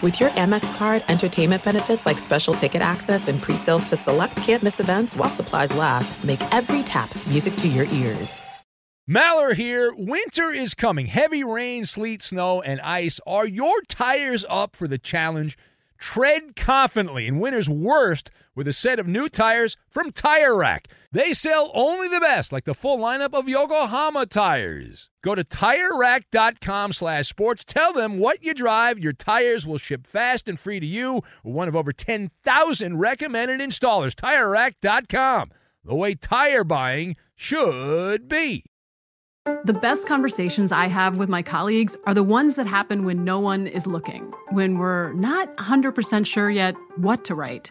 With your Amex card, entertainment benefits like special ticket access and pre-sales to select campus events while supplies last, make every tap music to your ears. Maller here. Winter is coming. Heavy rain, sleet, snow, and ice. Are your tires up for the challenge? Tread confidently in winter's worst with a set of new tires from Tire Rack. They sell only the best, like the full lineup of Yokohama tires. Go to TireRack.com slash sports. Tell them what you drive. Your tires will ship fast and free to you. One of over 10,000 recommended installers. TireRack.com. The way tire buying should be. The best conversations I have with my colleagues are the ones that happen when no one is looking, when we're not 100% sure yet what to write.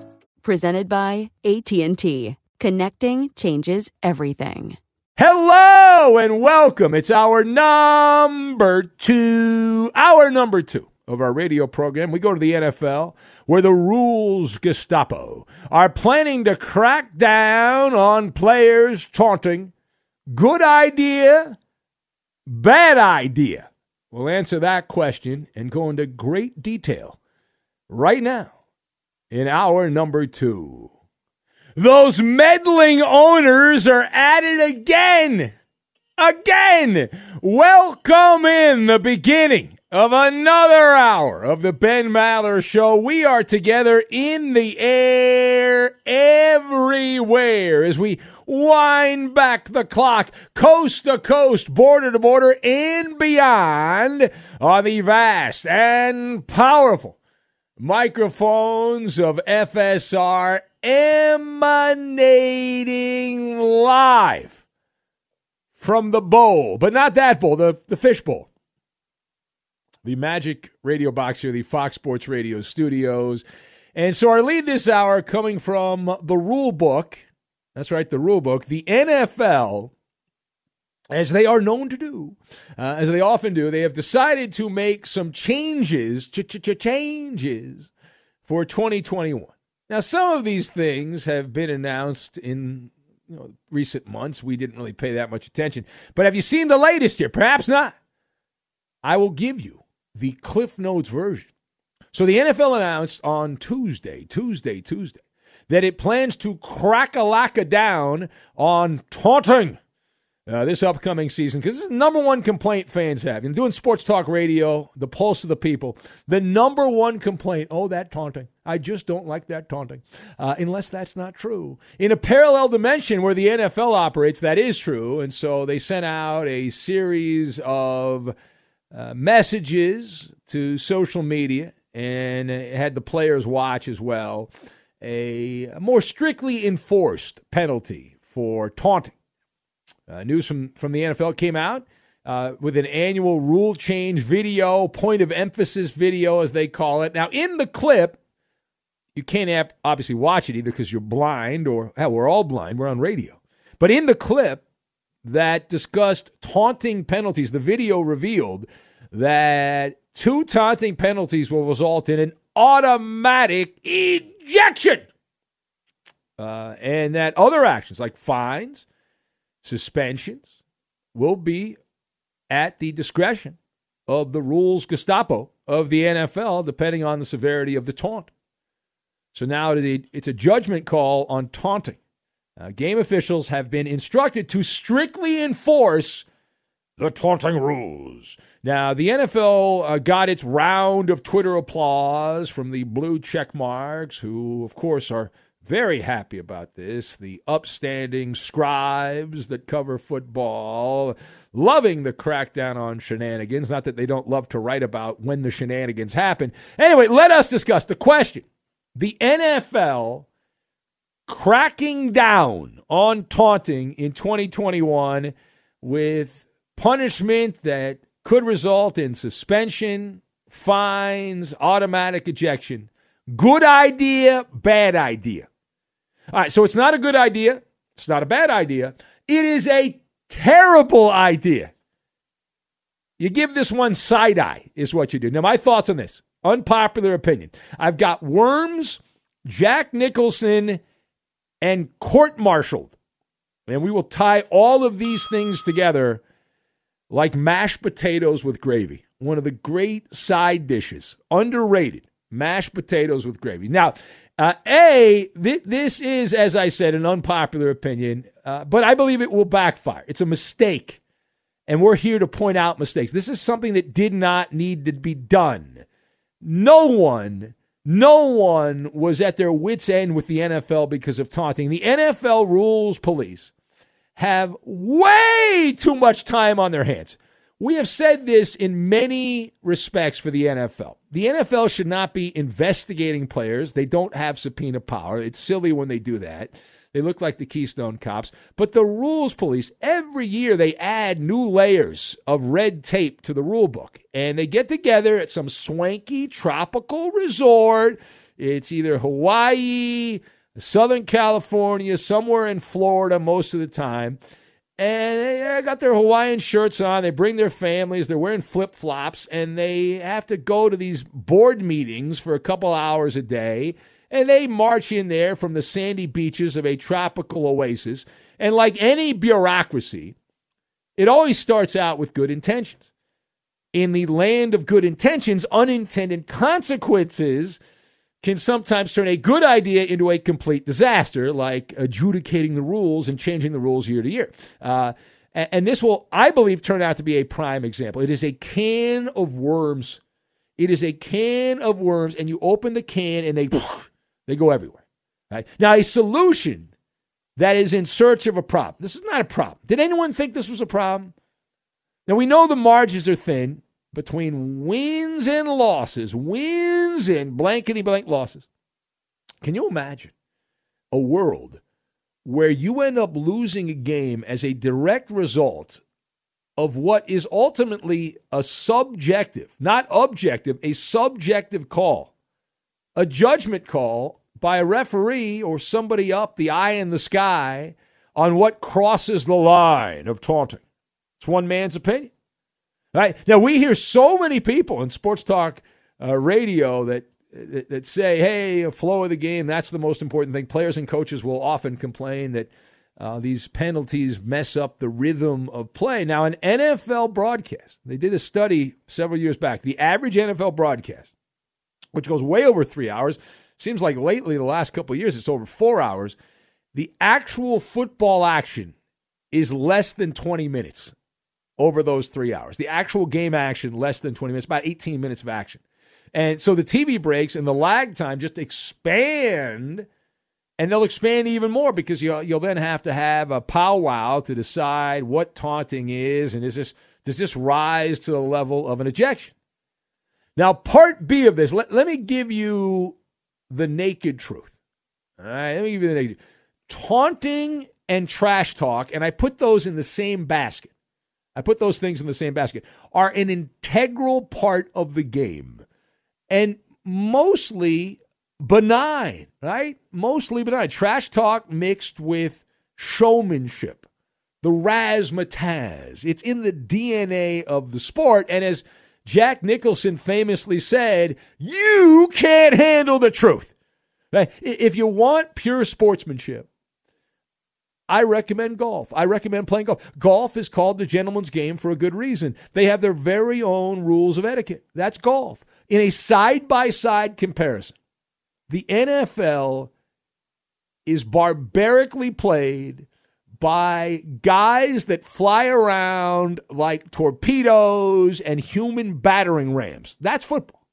presented by AT&T. Connecting changes everything. Hello and welcome. It's hour number 2, hour number 2 of our radio program. We go to the NFL where the rules Gestapo are planning to crack down on players taunting. Good idea, bad idea. We'll answer that question and go into great detail right now in hour number two. Those meddling owners are at it again. Again. Welcome in the beginning of another hour of the Ben Maller Show. We are together in the air everywhere as we wind back the clock coast to coast, border to border, and beyond on the vast and powerful microphones of FSR emanating live from the bowl, but not that bowl, the, the fish bowl. The Magic Radio Box here, the Fox Sports Radio studios. And so our lead this hour coming from the rule book. That's right, the rule book. The NFL as they are known to do, uh, as they often do, they have decided to make some changes, changes for 2021. Now, some of these things have been announced in you know, recent months. We didn't really pay that much attention. But have you seen the latest here? Perhaps not. I will give you the Cliff Notes version. So the NFL announced on Tuesday, Tuesday, Tuesday, that it plans to crack a lacka down on taunting uh, this upcoming season because this is the number one complaint fans have. In doing sports talk radio, the pulse of the people, the number one complaint oh, that taunting. I just don't like that taunting, uh, unless that's not true. In a parallel dimension where the NFL operates, that is true. And so they sent out a series of uh, messages to social media and had the players watch as well a more strictly enforced penalty for taunting. Uh, news from, from the NFL came out uh, with an annual rule change video, point of emphasis video, as they call it. Now, in the clip, you can't obviously watch it either because you're blind or, hell, we're all blind. We're on radio. But in the clip that discussed taunting penalties, the video revealed that two taunting penalties will result in an automatic ejection. Uh, and that other actions like fines, suspensions will be at the discretion of the rules Gestapo of the NFL, depending on the severity of the taunt. So now it's a judgment call on taunting. Uh, game officials have been instructed to strictly enforce the taunting rules. Now, the NFL uh, got its round of Twitter applause from the blue check marks, who, of course, are very happy about this. The upstanding scribes that cover football, loving the crackdown on shenanigans. Not that they don't love to write about when the shenanigans happen. Anyway, let us discuss the question. The NFL cracking down on taunting in 2021 with punishment that could result in suspension, fines, automatic ejection. Good idea, bad idea. All right, so it's not a good idea. It's not a bad idea. It is a terrible idea. You give this one side eye, is what you do. Now, my thoughts on this unpopular opinion. I've got Worms, Jack Nicholson, and court martialed. And we will tie all of these things together like mashed potatoes with gravy. One of the great side dishes, underrated mashed potatoes with gravy. Now, uh, A, th- this is, as I said, an unpopular opinion, uh, but I believe it will backfire. It's a mistake, and we're here to point out mistakes. This is something that did not need to be done. No one, no one was at their wits' end with the NFL because of taunting. The NFL rules police have way too much time on their hands. We have said this in many respects for the NFL. The NFL should not be investigating players. They don't have subpoena power. It's silly when they do that. They look like the Keystone Cops. But the rules police, every year they add new layers of red tape to the rule book. And they get together at some swanky tropical resort. It's either Hawaii, Southern California, somewhere in Florida most of the time and they got their Hawaiian shirts on. They bring their families. They're wearing flip flops, and they have to go to these board meetings for a couple hours a day. And they march in there from the sandy beaches of a tropical oasis. And like any bureaucracy, it always starts out with good intentions. In the land of good intentions, unintended consequences can sometimes turn a good idea into a complete disaster, like adjudicating the rules and changing the rules year to year. Uh, and this will, I believe, turn out to be a prime example. It is a can of worms. It is a can of worms, and you open the can and they they go everywhere. Right? Now, a solution that is in search of a problem. This is not a problem. Did anyone think this was a problem? Now we know the margins are thin between wins and losses, wins and blankety blank losses. Can you imagine a world where you end up losing a game as a direct result of what is ultimately a subjective, not objective, a subjective call, a judgment call by a referee or somebody up the eye in the sky on what crosses the line of taunting? It's one man's opinion. Right now, we hear so many people in sports talk uh, radio that, that, that say, "Hey, a flow of the game that's the most important thing." Players and coaches will often complain that uh, these penalties mess up the rhythm of play. Now, an NFL broadcast, they did a study several years back. The average NFL broadcast, which goes way over three hours, seems like lately, the last couple years, it's over four hours. The actual football action is less than 20 minutes over those three hours. The actual game action, less than 20 minutes, about 18 minutes of action. And so the TV breaks and the lag time just expand, and they'll expand even more because you'll, you'll then have to have a powwow to decide what taunting is and is this, does this rise to the level of an ejection? Now, part B of this, let, let me give you the naked truth. All right, let me give you the naked Taunting and trash talk, and I put those in the same basket. I put those things in the same basket, are an integral part of the game and mostly benign, right? Mostly benign. Trash talk mixed with showmanship, the razzmatazz. It's in the DNA of the sport. And as Jack Nicholson famously said, You can't handle the truth. If you want pure sportsmanship, I recommend golf. I recommend playing golf. Golf is called the gentleman's game for a good reason. They have their very own rules of etiquette. That's golf. In a side by side comparison, the NFL is barbarically played by guys that fly around like torpedoes and human battering rams. That's football.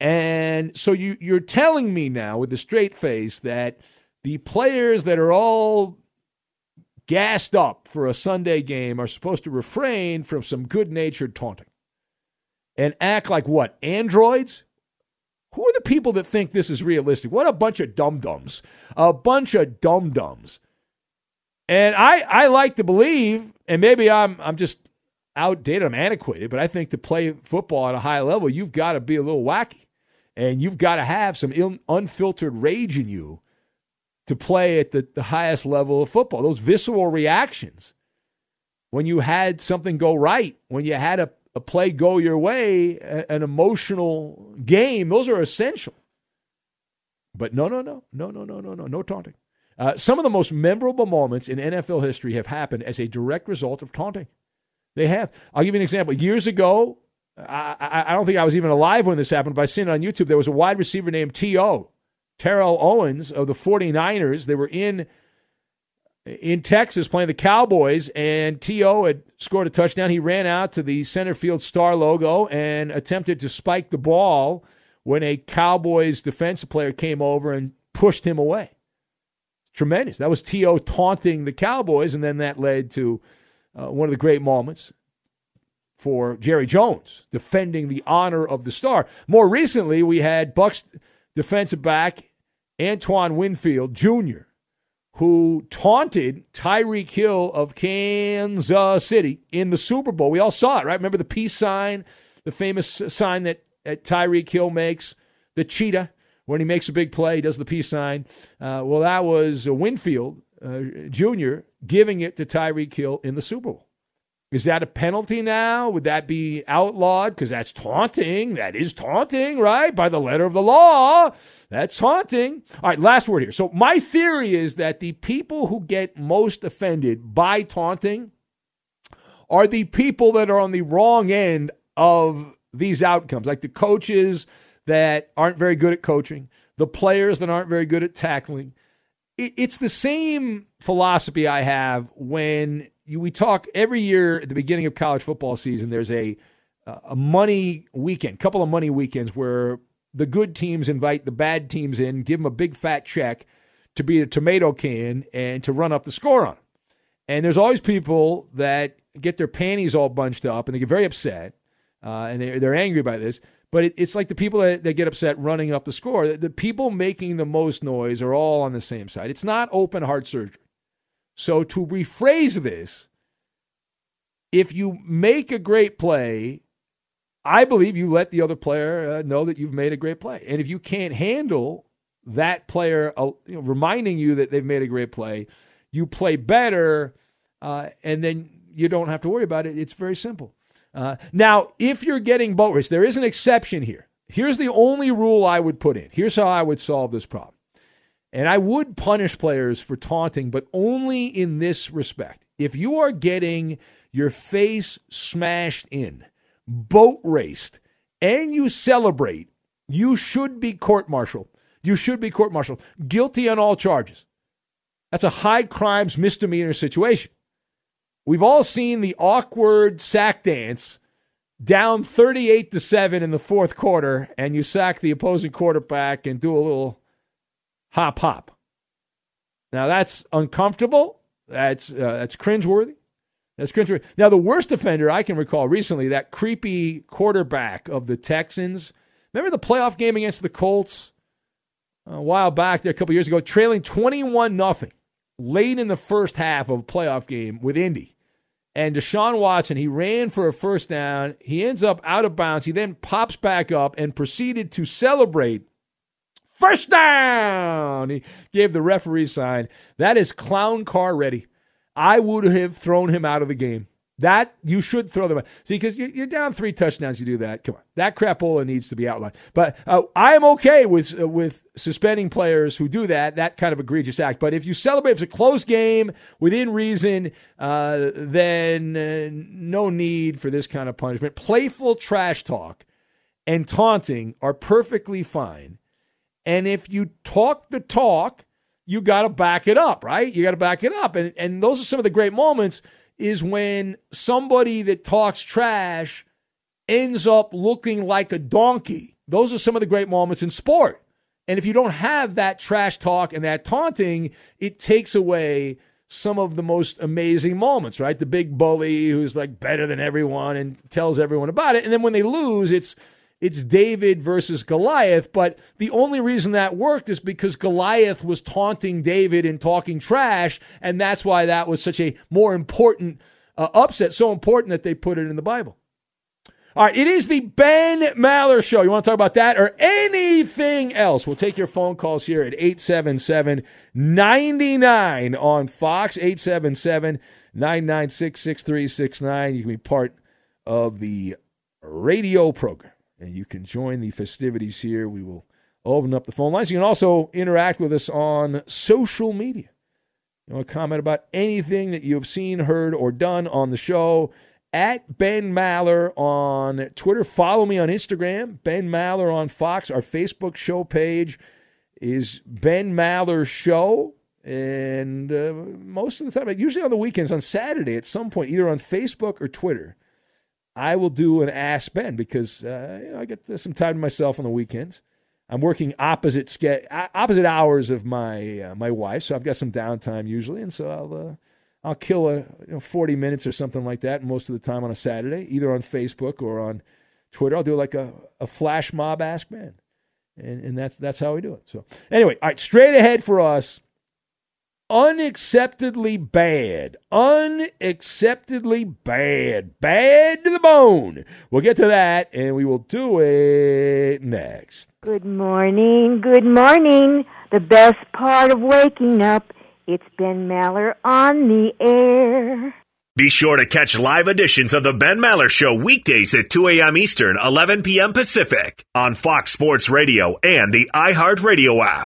And so you, you're telling me now with a straight face that the players that are all gassed up for a Sunday game are supposed to refrain from some good natured taunting and act like what? Androids? Who are the people that think this is realistic? What a bunch of dum dums. A bunch of dum dums. And I, I like to believe, and maybe I'm, I'm just outdated, I'm antiquated, but I think to play football at a high level, you've got to be a little wacky. And you've got to have some Ill, unfiltered rage in you to play at the, the highest level of football. Those visceral reactions when you had something go right, when you had a, a play go your way, a, an emotional game, those are essential. But no, no, no, no, no, no, no, no, no taunting. Uh, some of the most memorable moments in NFL history have happened as a direct result of taunting. They have. I'll give you an example. Years ago, I, I, I don't think I was even alive when this happened, but I seen it on YouTube. There was a wide receiver named T.O. Terrell Owens of the 49ers. They were in in Texas playing the Cowboys, and T.O. had scored a touchdown. He ran out to the center field star logo and attempted to spike the ball when a Cowboys defensive player came over and pushed him away. Tremendous. That was T.O. taunting the Cowboys, and then that led to uh, one of the great moments for Jerry Jones defending the honor of the star. More recently, we had Bucs defensive back Antoine Winfield Jr., who taunted Tyreek Hill of Kansas City in the Super Bowl. We all saw it, right? Remember the peace sign, the famous sign that, that Tyreek Hill makes, the cheetah, when he makes a big play, he does the peace sign. Uh, well, that was Winfield uh, Jr. giving it to Tyreek Hill in the Super Bowl. Is that a penalty now? Would that be outlawed? Because that's taunting. That is taunting, right? By the letter of the law. That's taunting. All right, last word here. So, my theory is that the people who get most offended by taunting are the people that are on the wrong end of these outcomes, like the coaches that aren't very good at coaching, the players that aren't very good at tackling. It's the same philosophy I have when we talk every year at the beginning of college football season. There's a a money weekend, couple of money weekends where the good teams invite the bad teams in, give them a big fat check to be a tomato can and to run up the score on them. And there's always people that get their panties all bunched up and they get very upset uh, and they're, they're angry by this. But it, it's like the people that, that, get upset running up the score. The, the people making the most noise are all on the same side. It's not open heart surgery. So to rephrase this, if you make a great play, I believe you let the other player uh, know that you've made a great play. And if you can't handle that player uh, you know, reminding you that they've made a great play, you play better, uh, and then you don't have to worry about it. It's very simple. Uh, now, if you're getting boat race, there is an exception here. Here's the only rule I would put in. Here's how I would solve this problem. And I would punish players for taunting, but only in this respect. If you are getting your face smashed in, boat raced, and you celebrate, you should be court martialed. You should be court martialed. Guilty on all charges. That's a high crimes misdemeanor situation. We've all seen the awkward sack dance down 38 to 7 in the fourth quarter, and you sack the opposing quarterback and do a little hop hop. Now that's uncomfortable. That's uh, that's cringeworthy. That's. Now the worst offender I can recall recently, that creepy quarterback of the Texans. Remember the playoff game against the Colts uh, a while back there, a couple years ago, trailing twenty-one nothing late in the first half of a playoff game with Indy. And Deshaun Watson, he ran for a first down. He ends up out of bounds. He then pops back up and proceeded to celebrate First down. He gave the referee sign. That is clown car ready. I would have thrown him out of the game. That you should throw them. See, because you're, you're, down three touchdowns, you do that. Come on, that crapola needs to be outlined. But uh, I am okay with uh, with suspending players who do that. That kind of egregious act. But if you celebrate, if it's a close game within reason, uh, then uh, no need for this kind of punishment. Playful trash talk and taunting are perfectly fine. And if you talk the talk, you got to back it up, right? You got to back it up. And and those are some of the great moments is when somebody that talks trash ends up looking like a donkey. Those are some of the great moments in sport. And if you don't have that trash talk and that taunting, it takes away some of the most amazing moments, right? The big bully who's like better than everyone and tells everyone about it. And then when they lose, it's it's David versus Goliath. But the only reason that worked is because Goliath was taunting David and talking trash. And that's why that was such a more important uh, upset, so important that they put it in the Bible. All right, it is the Ben Maller Show. You want to talk about that or anything else? We'll take your phone calls here at 877 99 on Fox, 877 996 6369. You can be part of the radio program and you can join the festivities here. We will open up the phone lines. You can also interact with us on social media. You want to comment about anything that you have seen, heard, or done on the show? At Ben Maller on Twitter. Follow me on Instagram. Ben Maller on Fox. Our Facebook show page is Ben Maller Show. And uh, most of the time, usually on the weekends, on Saturday at some point, either on Facebook or Twitter, I will do an Ask Ben because uh, you know, I get some time to myself on the weekends. I'm working opposite ske- opposite hours of my uh, my wife, so I've got some downtime usually, and so I'll uh, I'll kill a you know, 40 minutes or something like that most of the time on a Saturday, either on Facebook or on Twitter. I'll do like a, a flash mob Ask Ben, and and that's that's how we do it. So anyway, all right, straight ahead for us unacceptably bad. Unacceptably bad. Bad to the bone. We'll get to that and we will do it next. Good morning. Good morning. The best part of waking up. It's Ben Maller on the air. Be sure to catch live editions of the Ben Maller Show weekdays at 2 a.m. Eastern, 11 p.m. Pacific on Fox Sports Radio and the iHeartRadio app.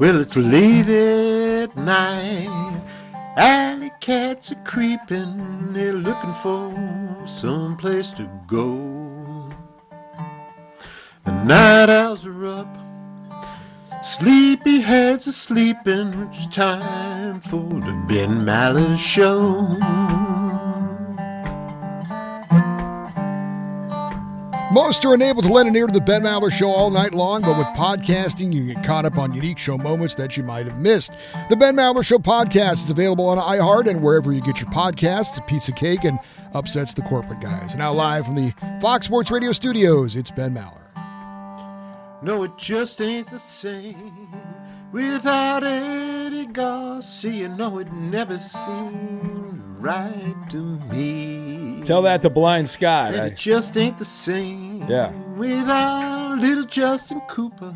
Well, it's late at night. Alley cats are creeping. They're looking for some place to go. The night owls are up. Sleepy heads are sleeping. It's time for the Ben Maller Show. Most are unable to lend an ear to the Ben Maller Show all night long, but with podcasting, you get caught up on unique show moments that you might have missed. The Ben Maller Show podcast is available on iHeart and wherever you get your podcasts. A piece of cake and upsets the corporate guys. Now, live from the Fox Sports Radio studios, it's Ben Maller. No, it just ain't the same without Eddie Garcia. No, it never seemed right to me. Tell that to Blind Scott. And I- it just ain't the same Yeah. without little Justin Cooper.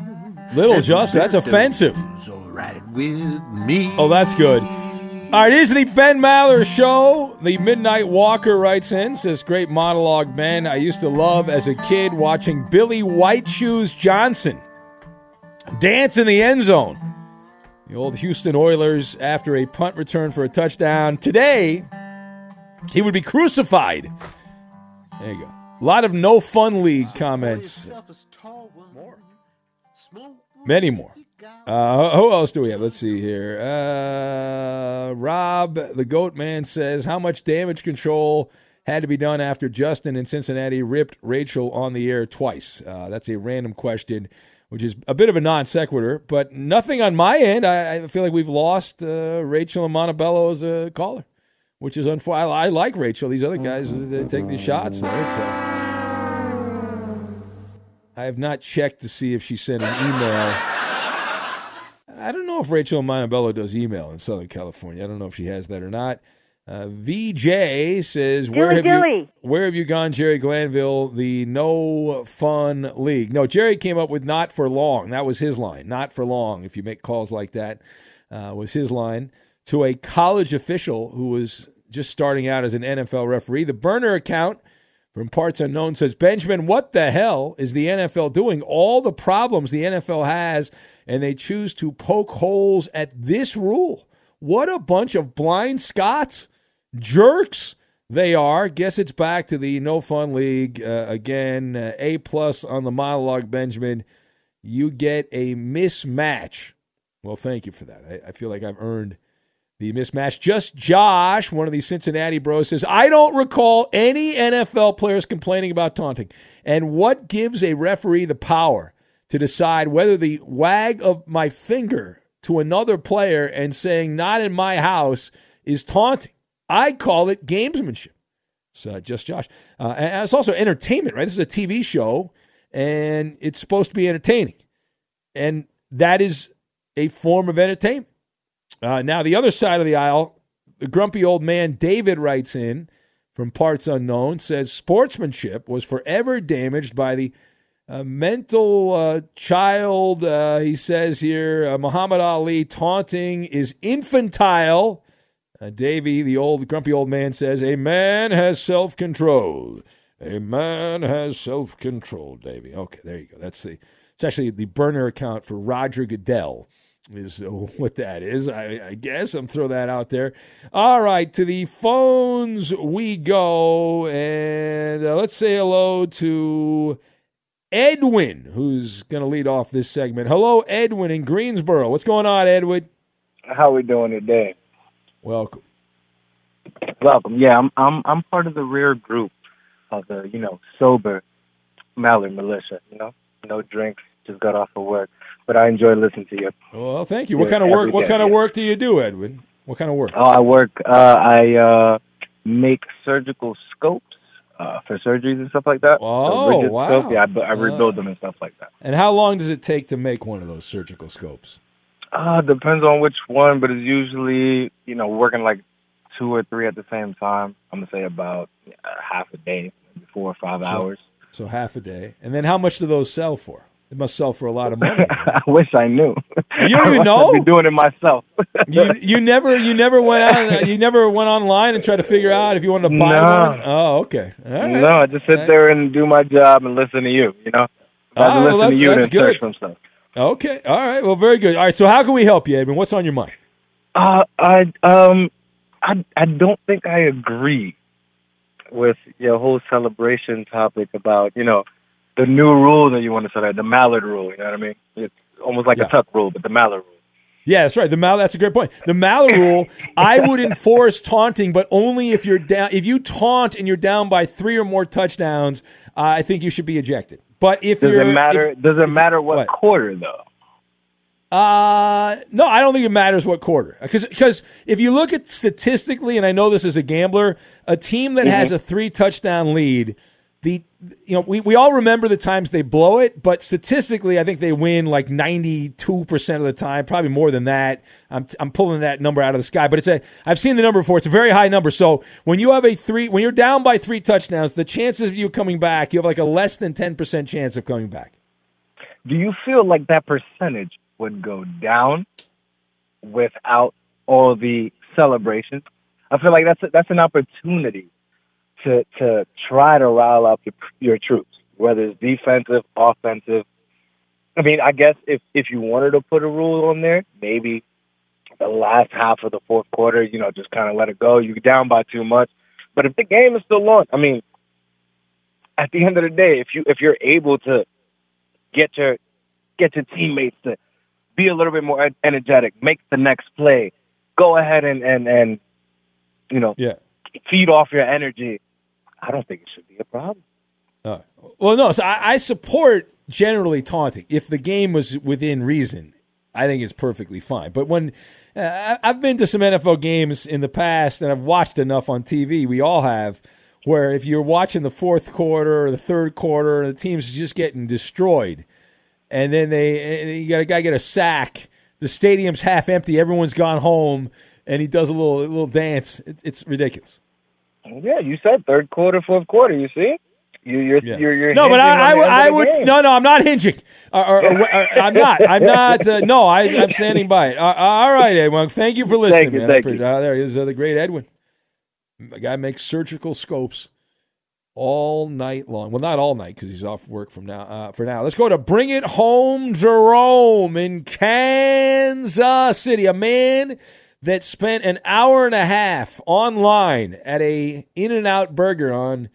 Little Justin, that's offensive. all right with me. Oh, that's good. All right, here's the Ben Maller Show. The Midnight Walker writes in, says, Great monologue, Ben. I used to love as a kid watching Billy White Shoes Johnson dance in the end zone. The old Houston Oilers, after a punt return for a touchdown. Today, he would be crucified. There you go. A lot of no fun league comments. Many more. Uh, who else do we have? Let's see here. Uh, Rob, the Goat Man, says how much damage control had to be done after Justin in Cincinnati ripped Rachel on the air twice. Uh, that's a random question, which is a bit of a non sequitur, but nothing on my end. I, I feel like we've lost uh, Rachel and Montebello as a caller, which is unfortunate. I, I like Rachel. These other guys they take these shots there. So. I have not checked to see if she sent an email. I don't know if Rachel Montebello does email in Southern California. I don't know if she has that or not. Uh, VJ says, "Where Dilly have dilly. you where have you gone, Jerry Glanville? The no fun league. No, Jerry came up with not for long. That was his line. Not for long. If you make calls like that, uh, was his line to a college official who was just starting out as an NFL referee. The burner account." From Parts Unknown says, Benjamin, what the hell is the NFL doing? All the problems the NFL has, and they choose to poke holes at this rule. What a bunch of blind Scots, jerks. They are. Guess it's back to the no fun league uh, again. Uh, a plus on the monologue, Benjamin. You get a mismatch. Well, thank you for that. I, I feel like I've earned the mismatch. Just Josh, one of these Cincinnati bros, says, I don't recall any NFL players complaining about taunting. And what gives a referee the power to decide whether the wag of my finger to another player and saying, not in my house, is taunting? I call it gamesmanship. It's uh, just Josh. Uh, and it's also entertainment, right? This is a TV show, and it's supposed to be entertaining. And that is a form of entertainment. Uh, now, the other side of the aisle, the grumpy old man David writes in from Parts Unknown, says sportsmanship was forever damaged by the uh, mental uh, child. Uh, he says here, uh, Muhammad Ali taunting is infantile. Uh, Davy, the old grumpy old man, says, A man has self control. A man has self control, Davy. Okay, there you go. That's the. It's actually the burner account for Roger Goodell is what that is. I, I, guess I'm throw that out there. All right, to the phones we go, and uh, let's say hello to Edwin, who's going to lead off this segment. Hello, Edwin in Greensboro. What's going on, Edwin? How are we doing today? Welcome. Welcome. Yeah, I'm I'm I'm part of the rare group of the you know sober Mallard militia. You know, no drinks, just got off of work but I enjoy listening to you. Well, thank you. What kind of work? What kind of work do you do, Edwin? What kind of work? Oh, I work. Uh, I uh, make surgical scopes uh, for surgeries and stuff like that. Oh, so wow! Yeah, I, I rebuild them and stuff like that. And how long does it take to make one of those surgical scopes? Uh, depends on which one, but it's usually you know working like two or three at the same time. I'm gonna say about half a day, four or five so, hours. So half a day, and then how much do those sell for? It must sell for a lot of money. I wish I knew. You don't even know. I've been doing it myself. you you never you never went on you never went online and tried to figure out if you wanted to buy No. one. Oh, okay. All right. No, I just sit there and do my job and listen to you. You know, I Ah, well, listen that's- to you and then search good. from stuff. Okay. All right. Well, very good. All right. So how can we help you, Edwin? What's on your mind? Uh, I um, I I don't think I agree with your whole celebration topic about you know the new rule that you want to set out, the Mallard rule. You know what I mean? It's almost like Yeah. a tuck rule, but the Mallard rule. Yeah, that's right. The Mal. That's a great point. The Mallet rule. I would enforce taunting, but only if you're down. If you taunt and you're down by three or more touchdowns, uh, I think you should be ejected. But if Does you're it matter? if- does it matter what, quarter though? Uh no, I don't think it matters what quarter. Because because if you look at statistically, and I know this as a gambler, a team that has Mhm. a three touchdown lead, you know we, we all remember the times they blow it, but statistically, I think they win like ninety two percent of the time, probably more than that. I'm I'm pulling that number out of the sky, but it's a I've seen the number before. It's a very high number. So when you have a three, when you're down by three touchdowns, the chances of you coming back, you have like a less than ten percent chance of coming back. Do you feel like that percentage would go down without all the celebrations? I feel like that's a, that's an opportunity to to try to rile up your, your troops, whether it's defensive, offensive. I mean, I guess if if you wanted to put a rule on there, maybe the last half of the fourth quarter, you know, just kind of let it go. You're down by too much, but if the game is still on, I mean, at the end of the day, if you if you're able to get your get your teammates to be a little bit more energetic, make the next play, go ahead and and and you know, yeah, feed off your energy. I don't think it should be a problem. Uh, well, no. So I, I support generally taunting if the game was within reason. I think it's perfectly fine. But when uh, I've been to some NFL games in the past, and I've watched enough on TV, we all have, where if you're watching the fourth quarter or the third quarter, and the team's just getting destroyed, and then they you got a guy get a sack, the stadium's half empty, everyone's gone home, and he does a little a little dance. It, it's ridiculous. Yeah, you said third quarter, fourth quarter. You see, you you're you're, you're no, but I, I, would- I would game. no, no, I'm not hinging. Or, or- or- I'm not. I'm not. Uh, no, I, I'm standing by it. Uh, all right, Edwin. Thank you for listening, you, man. thank I appreciate- uh, there he is, uh, the great Edwin. The guy makes surgical scopes all night long. Well, not all night because he's off work from now. Uh, for now, let's go to Bring It Home, Jerome in Kansas City. A man that spent an hour and a half online at a In-N-Out Burger on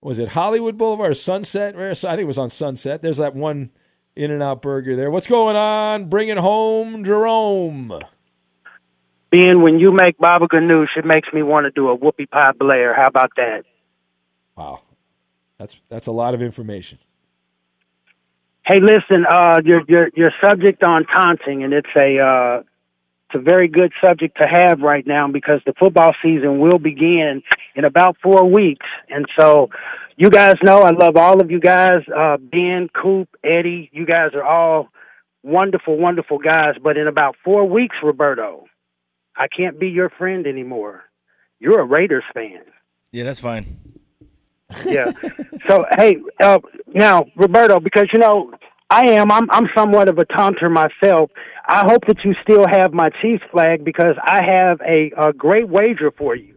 was it Hollywood Boulevard or Sunset? I think it was on Sunset. There's that one In-N-Out Burger there. What's going on? Bringing home Jerome. Being when you make baba ganoush, it makes me want to do a whoopie pie Blair. How about that? Wow, that's that's a lot of information. Hey, listen, uh, your your your subject on taunting, and it's a uh, it's a very good subject to have right now because the football season will begin in about four weeks, and so you guys know I love all of you guys. Uh, ben, Coop, Eddie, you guys are all wonderful, wonderful guys. But in about four weeks, Roberto, I can't be your friend anymore. You're a Raiders fan. Yeah, that's fine. Yeah. so hey, uh, now Roberto, because you know I am, I'm I'm somewhat of a taunter myself. I hope that you still have my Chiefs flag because I have a, a great wager for you.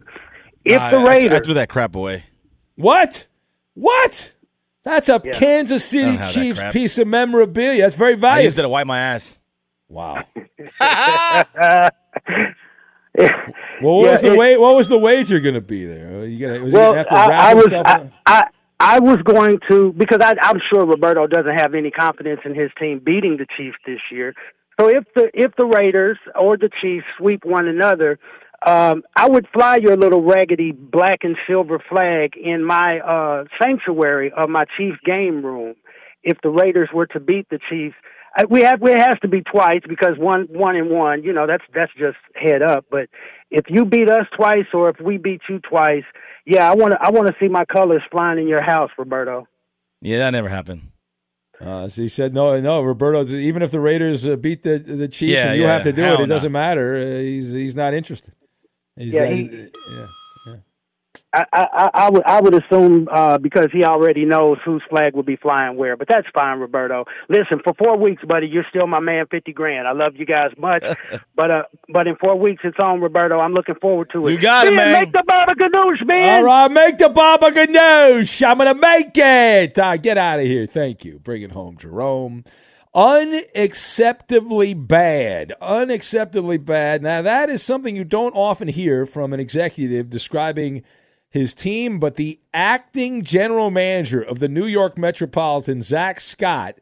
If Nah, the I- I- I, threw that crap away. What? What? That's a Kansas City don't have that Chiefs piece of memorabilia. That's very I valuable. used it to wipe my ass. Wow. Well, what Yeah, was the it- wa- What was the wager going to be there? You gonna was well, he going to have to wrap I was himself I. I I was going to because I, I'm sure Roberto doesn't have any confidence in his team beating the Chiefs this year. So if the if the Raiders or the Chiefs sweep one another, um, I would fly your little raggedy black and silver flag in my uh, sanctuary of my Chiefs game room. If the Raiders were to beat the Chiefs, I, we have it has to be twice because one one and one. You know that's that's just head up. But if you beat us twice or if we beat you twice, yeah, I want to I want to see my colors flying in your house, Roberto. Yeah, that never happened. Uh, so he said, "No, no, Roberto. Even if the Raiders uh, beat the the Chiefs Yeah, and you yeah, have to do it, it no. doesn't matter. Uh, he's he's not interested. He's Yeah, not- he- he's- yeah. I, I, I- I would I would assume uh, because he already knows whose flag will be flying where, but that's fine, Roberto. Listen, for four weeks, buddy, you're still my man, fifty grand. I love you guys much, but uh, but in four weeks it's on, Roberto. I'm looking forward to it. You got it, Ben, man. Make the Baba Ganoush, man. All right, make the Baba Ganoush. I'm gonna make it. Uh, get out of here. Thank you. Bring it home, Jerome. Unacceptably bad. Unacceptably bad. Now, that is something you don't often hear from an executive describing his team, but the acting general manager of the New York Metropolitan, Zack Scott,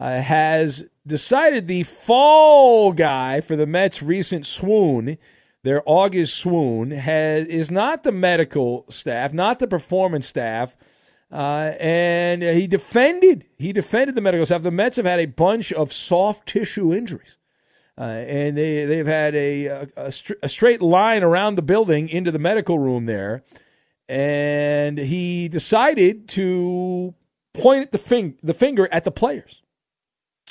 uh, has decided the fall guy for the Mets' recent swoon, their August swoon, has is not the medical staff, not the performance staff, uh, and he defended he defended the medical staff. The Mets have had a bunch of soft tissue injuries. Uh, and they they've had a a, a, str- a straight line around the building into the medical room there, and he decided to point at the fing- the finger at the players.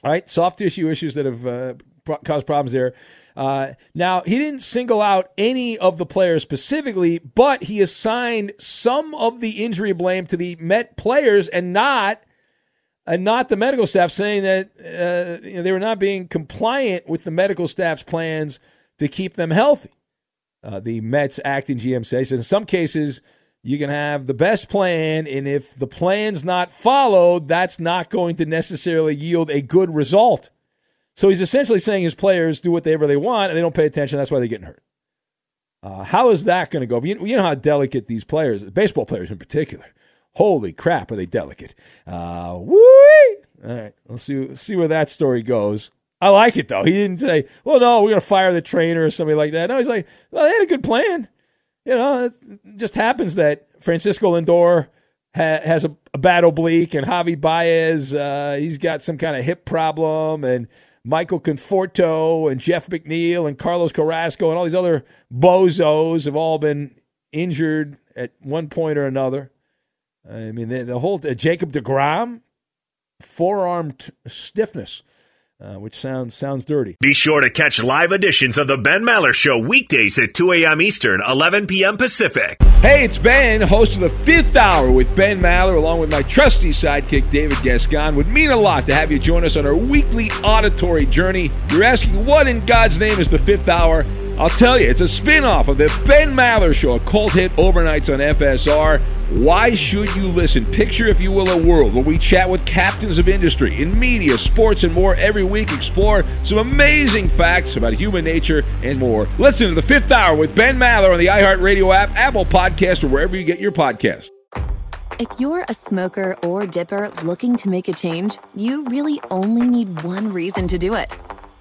All right, soft tissue issues that have uh, pro- caused problems there. Uh, now he didn't single out any of the players specifically, but he assigned some of the injury blame to the Met players and not and not the medical staff, saying that uh, you know, they were not being compliant with the medical staff's plans to keep them healthy. Uh, the Mets acting GM says in some cases you can have the best plan, and if the plan's not followed, that's not going to necessarily yield a good result. So he's essentially saying his players do whatever they want and they don't pay attention. That's why they're getting hurt. Uh, how is that going to go? You, you know how delicate these players, baseball players in particular. Holy crap, are they delicate? Uh, woo! All right, let's see see where that story goes. I like it though. He didn't say, "Well, no, we're going to fire the trainer" or something like that. No, he's like, "Well, they had a good plan." You know, it just happens that Francisco Lindor ha- has a, a bad oblique, and Javi Baez, uh, he's got some kind of hip problem, and Michael Conforto, and Jeff McNeil, and Carlos Carrasco, and all these other bozos have all been injured at one point or another. I mean, the, the whole uh, Jacob Degrom, forearm t- stiffness, uh, which sounds sounds dirty. Be sure to catch live editions of the Ben Maller Show weekdays at 2 a.m. Eastern, 11 p.m. Pacific. Hey, it's Ben, host of the fifth hour with Ben Maller, along with my trusty sidekick, David Gascon. Would mean a lot to have you join us on our weekly auditory journey. You're asking, what in God's name is the fifth hour? I'll tell you, it's a spin off of the Ben Maller Show, a cult hit overnights on FSR. Why should you listen? Picture, if you will, a world where we chat with captains of industry in media, sports, and more every week. Explore some amazing facts about human nature and more. Listen to the fifth hour with Ben Maller on the iHeartRadio app, Apple Podcast, or wherever you get your podcasts. If you're a smoker or dipper looking to make a change, you really only need one reason to do it.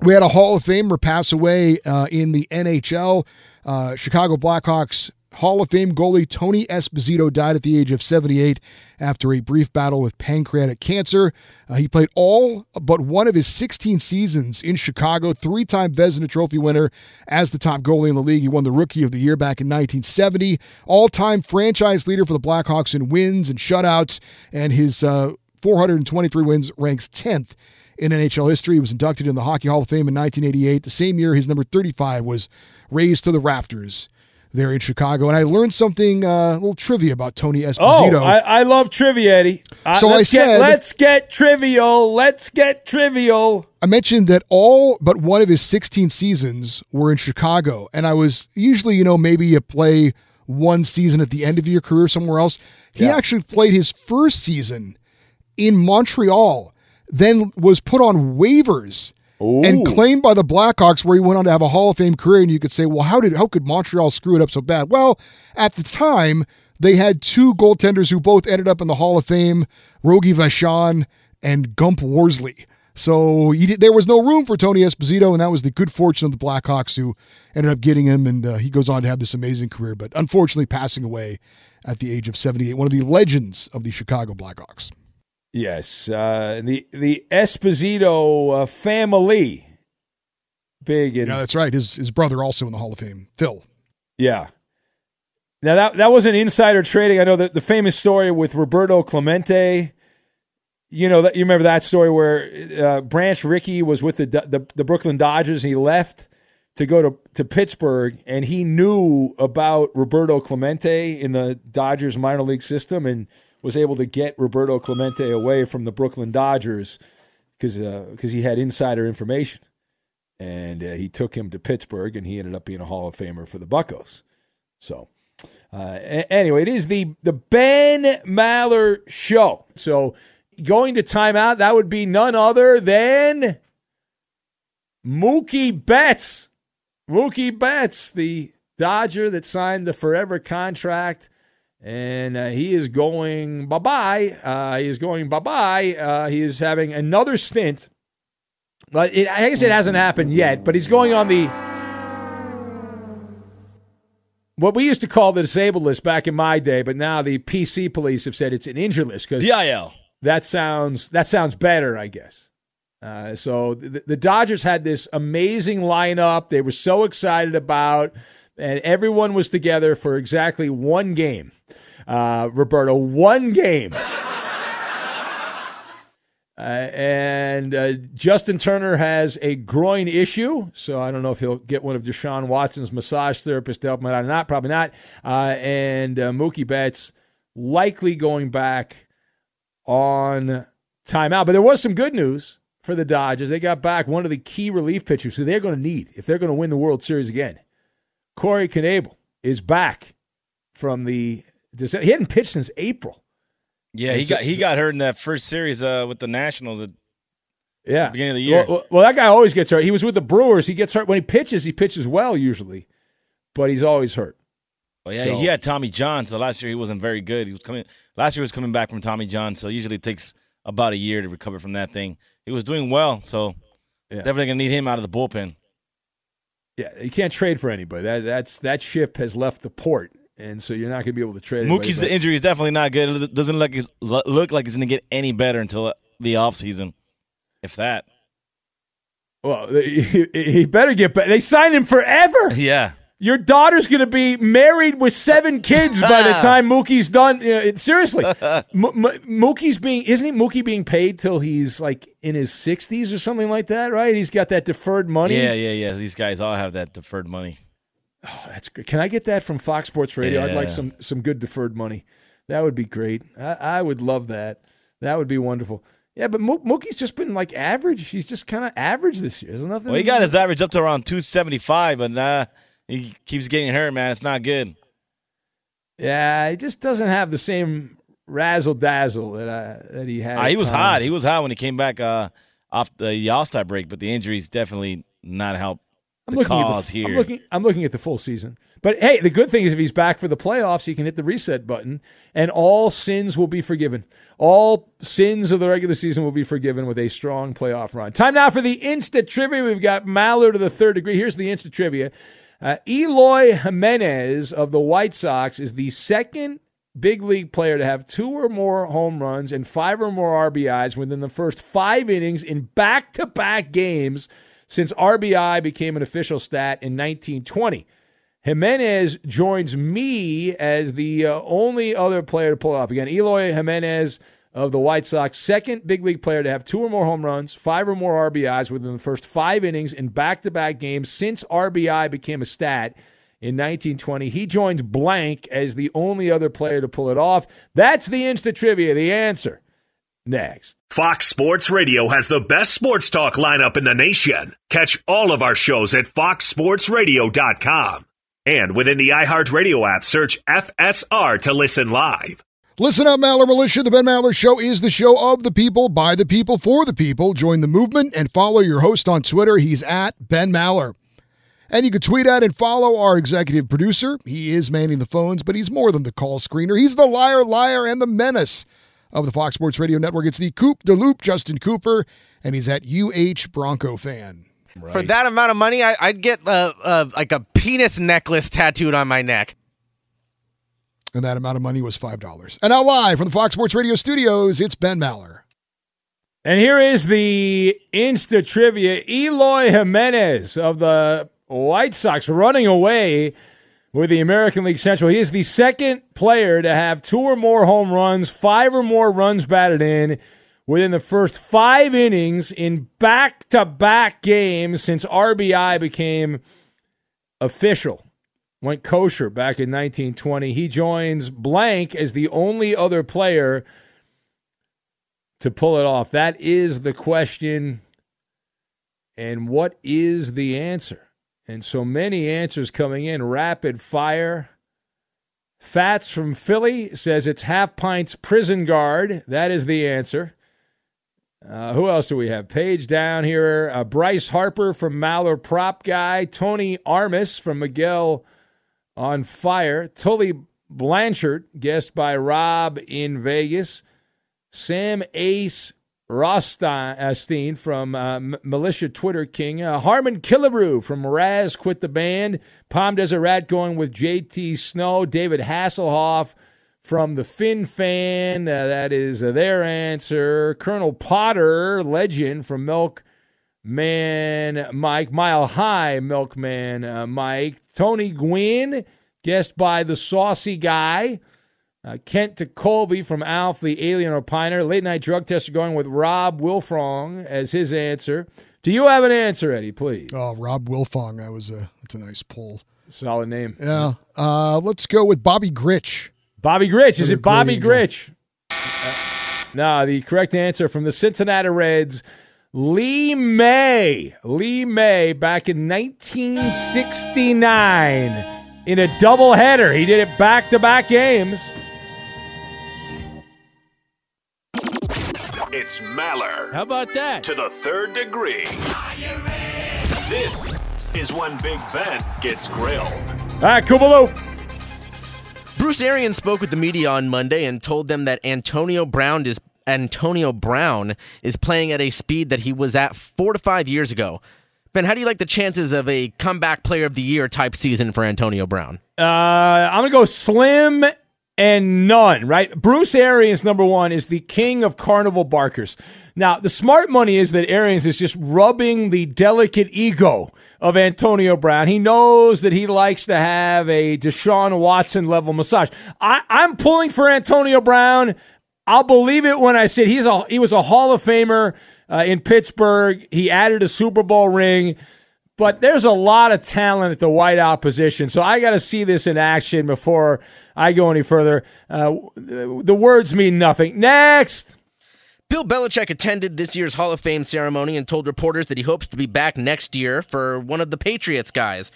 We had a Hall of Famer pass away uh, in the NHL. Uh, Chicago Blackhawks Hall of Fame goalie Tony Esposito died at the age of 78 after a brief battle with pancreatic cancer. Uh, he played all but one of his 16 seasons in Chicago, three time Vezina Trophy winner as the top goalie in the league. He won the Rookie of the Year back in 1970, all time franchise leader for the Blackhawks in wins and shutouts, and his uh, 423 wins ranks 10th in NHL history. He was inducted in the Hockey Hall of Fame in 1988. The same year, his number 35 was raised to the rafters. there in Chicago. And I learned something, uh, a little trivia about Tony Oh, Esposito. I, I love trivia, Eddie. Uh, So I let's get, said- let's get trivial. Let's get trivial. I mentioned that all but one of his 16 seasons were in Chicago. And I was usually, you know, maybe you play one season at the end of your career somewhere else. He actually played his first season in Montreal, then was put on waivers and claimed by the Blackhawks, where he went on to have a Hall of Fame career. And you could say, well, how did how could Montreal screw it up so bad? Well, at the time, they had two goaltenders who both ended up in the Hall of Fame, Rogie Vachon and Gump Worsley. So did, there was no room for Tony Esposito, and that was the good fortune of the Blackhawks who ended up getting him. And uh, he goes on to have this amazing career, but unfortunately passing away at the age of 78. One of the legends of the Chicago Blackhawks. Yes, uh, the the Esposito uh, family, big Yeah, that's right. His his brother also in the Hall of Fame, Phil. Yeah. Now that that wasn't insider trading. I know that the famous story with Roberto Clemente. You know that you remember that story where uh, Branch Rickey was with the, the the Brooklyn Dodgers and he left to go to to Pittsburgh and he knew about Roberto Clemente in the Dodgers minor league system and was able to get Roberto Clemente away from the Brooklyn Dodgers because because he had insider information and uh, he took him to Pittsburgh, and he ended up being a Hall of Famer for the Buckos. So, uh, a- anyway, it is the the Ben Maller Show. So, going to timeout, that would be none other than Mookie Betts. Mookie Betts, the Dodger that signed the forever contract. And uh, he is going bye bye. Uh, he is going bye bye. Uh, he is having another stint but it, I guess it hasn't happened yet, but he's going on the what we used to call the disabled list back in my day, but now the PC police have said it's an injured list because DIL. That sounds that sounds better, I guess. Uh, so the, the Dodgers had this amazing lineup. They were so excited about, and everyone was together for exactly one game. Uh, Roberto, one game. Uh, and uh, Justin Turner has a groin issue, so I don't know if he'll get one of Deshaun Watson's massage therapists to help him out or not. Probably not. Uh, and uh, Mookie Betts likely going back on timeout. But there was some good news for the Dodgers. They got back one of the key relief pitchers who they're going to need if they're going to win the World Series again. Corey Knebel is back from the. He hadn't pitched since April. Yeah, he so- got he so- got hurt in that first series uh, with the Nationals at Yeah, the beginning of the year. Well, well, well, that guy always gets hurt. He was with the Brewers. He gets hurt when he pitches. He pitches well usually, but he's always hurt. Oh yeah, So- he had Tommy John. So last year he wasn't very good. He was coming last year he was coming back from Tommy John. So usually it takes about a year to recover from that thing. He was doing well, so definitely gonna need him out of the bullpen. Yeah, you can't trade for anybody. That that's that ship has left the port, and so you're not going to be able to trade. Mookie's but- the injury is definitely not good. It doesn't look look like it's gonna get any better until the offseason. If that. Well, he, he better get. They signed him forever. Yeah. Your daughter's going to be married with seven kids by the time Mookie's done. You know, it- seriously, M- M- Mookie's being isn't he Mookie being paid till he's like in his sixties or something like that, right? He's got that deferred money. Yeah, yeah, yeah. These guys all have that deferred money. Oh, that's great. Can I get that from Fox Sports Radio? I'd like some some good deferred money. That would be great. I, I would love that. That would be wonderful. Yeah, but Mo- Mookie's just been like average. He's just kind of average this year. There's nothing. Well, he got his average up to around 275, and nah, he keeps getting hurt, man. It's not good. Yeah, he just doesn't have the same razzle dazzle that I, that he had. At he was times. hot. He was hot when he came back uh, off the All Star break, but the injuries definitely not help I'm the looking at the, here. I'm looking. I'm looking at the full season. But hey, the good thing is if he's back for the playoffs, he can hit the reset button, and all sins will be forgiven. All sins of the regular season will be forgiven with a strong playoff run. Time now for the instant trivia. We've got Maller to the third degree. Here's the instant trivia. Uh, Eloy Jimenez of the White Sox is the second big league player to have two or more home runs and five or more RBIs within the first five innings in back to back games since RBI became an official stat in 1920. Jimenez joins me as the uh, only other player to pull it off. Again, Eloy Jimenez of the White Sox, second big league player to have two or more home runs, five or more RBIs within the first five innings in back to back games since RBI became a stat in 1920. He joins blank as the only other player to pull it off. That's the Insta Trivia, the answer. Next. Fox Sports Radio has the best sports talk lineup in the nation. Catch all of our shows at foxsportsradio.com. And within the iHeartRadio app, search FSR to listen live. Listen up, Maller Militia. The Ben Maller Show is the show of the people, by the people, for the people. Join the movement and follow your host on Twitter. He's at Ben Maller. And you can tweet at and follow our executive producer. He is manning the phones, but he's more than the call screener. He's the liar, liar, and the menace of the Fox Sports Radio Network. It's the Coop de Loop, Justin Cooper, and he's at UH Bronco fan. For that amount of money, I, would get uh, uh, like a penis necklace tattooed on my neck. And that amount of money was $5. And now, live from the Fox Sports Radio studios, it's Ben Maller. And here is the Insta trivia Eloy Jimenez of the White Sox running away with the American League Central. He is the second player to have two or more home runs, five or more runs batted in within the first five innings in back to back games since RBI became official. Went kosher back in 1920. He joins blank as the only other player to pull it off. That is the question. And what is the answer? And so many answers coming in rapid fire. Fats from Philly says it's half pints prison guard. That is the answer. Uh, who else do we have? Page down here. Uh, Bryce Harper from Maller Prop Guy. Tony Armas from Miguel on Fire. Tully Blanchard, guest by Rob in Vegas. Sam Ace Rothstein from uh, Militia Twitter King. Uh, Harmon Killebrew from Raz Quit the Band. Palm Desert Rat going with JT Snow. David Hasselhoff from the Fin Fan. Uh, that is uh, their answer. Colonel Potter, legend from Milkman Mike. Mile High Milkman uh, Mike. Tony Gwynn, guest by the Saucy Guy. Uh, Kent to from Alf, the alien opiner. Late night drug tester going with Rob Wilfong as his answer. Do you have an answer, Eddie, please? Oh, Rob Wilfong. That was a that's a nice pull. Solid name. Yeah. Uh, let's go with Bobby Grich. Bobby Grich. Is it Bobby Grich? Uh, no, the correct answer from the Cincinnati Reds. Lee May. Lee May back in 1969 in a doubleheader. He did it back to back games. It's Maller. How about that? To the third degree. This is when Big Ben gets grilled. All right, Kubaloo. Bruce Arians spoke with the media on Monday and told them that Antonio Brown is Antonio Brown is playing at a speed that he was at four to five years ago. Ben, how do you like the chances of a comeback player of the year type season for Antonio Brown? Uh, I'm gonna go slim and none, right? Bruce Arians, number one, is the king of carnival barkers. Now, the smart money is that Arians is just rubbing the delicate ego of Antonio Brown. He knows that he likes to have a Deshaun Watson level massage. I, am pulling for Antonio Brown. I'll believe it when I say he's a he was a Hall of Famer uh, in Pittsburgh. He added a Super Bowl ring. But there's a lot of talent at the wideout position, so I got to see this in action before I go any further. Uh, the words mean nothing. Next. Bill Belichick attended this year's Hall of Fame ceremony and told reporters that he hopes to be back next year for one of the Patriots guys.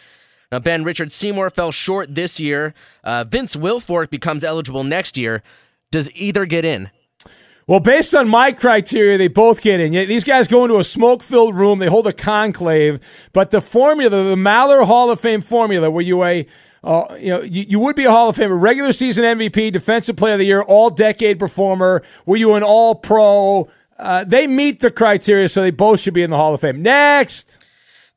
Now, Ben Richard Seymour fell short this year. Uh, Vince Wilfork becomes eligible next year. Does either get in? Well, based on my criteria, they both get in. These guys go into a smoke filled room, they hold a conclave, but the formula, the Maller Hall of Fame formula, where you a uh, you know, you, you, would be a Hall of Famer, regular season MVP, Defensive Player of the Year, All Decade Performer. Were you an All Pro? Uh, they meet the criteria, so they both should be in the Hall of Fame. Next.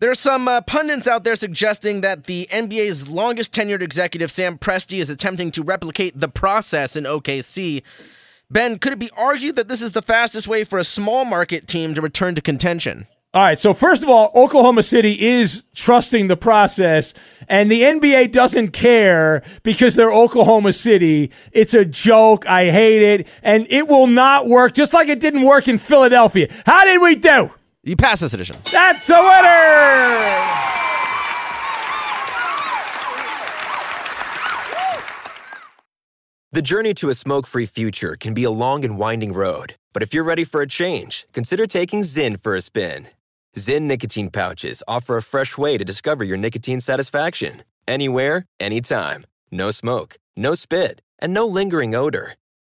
There are some uh, pundits out there suggesting that the NBA's longest tenured executive, Sam Presti, is attempting to replicate the process in OKC. Ben, could it be argued that this is the fastest way for a small market team to return to contention? All right. So first of all, Oklahoma City is trusting the process, and the NBA doesn't care because they're Oklahoma City. It's a joke. I hate it, and it will not work. Just like it didn't work in Philadelphia. How did we do? You pass this edition. That's a winner! The journey to a smoke free future can be a long and winding road, but if you're ready for a change, consider taking Zyn for a spin. Zyn nicotine pouches offer a fresh way to discover your nicotine satisfaction anywhere, anytime. No smoke, no spit, and no lingering odor.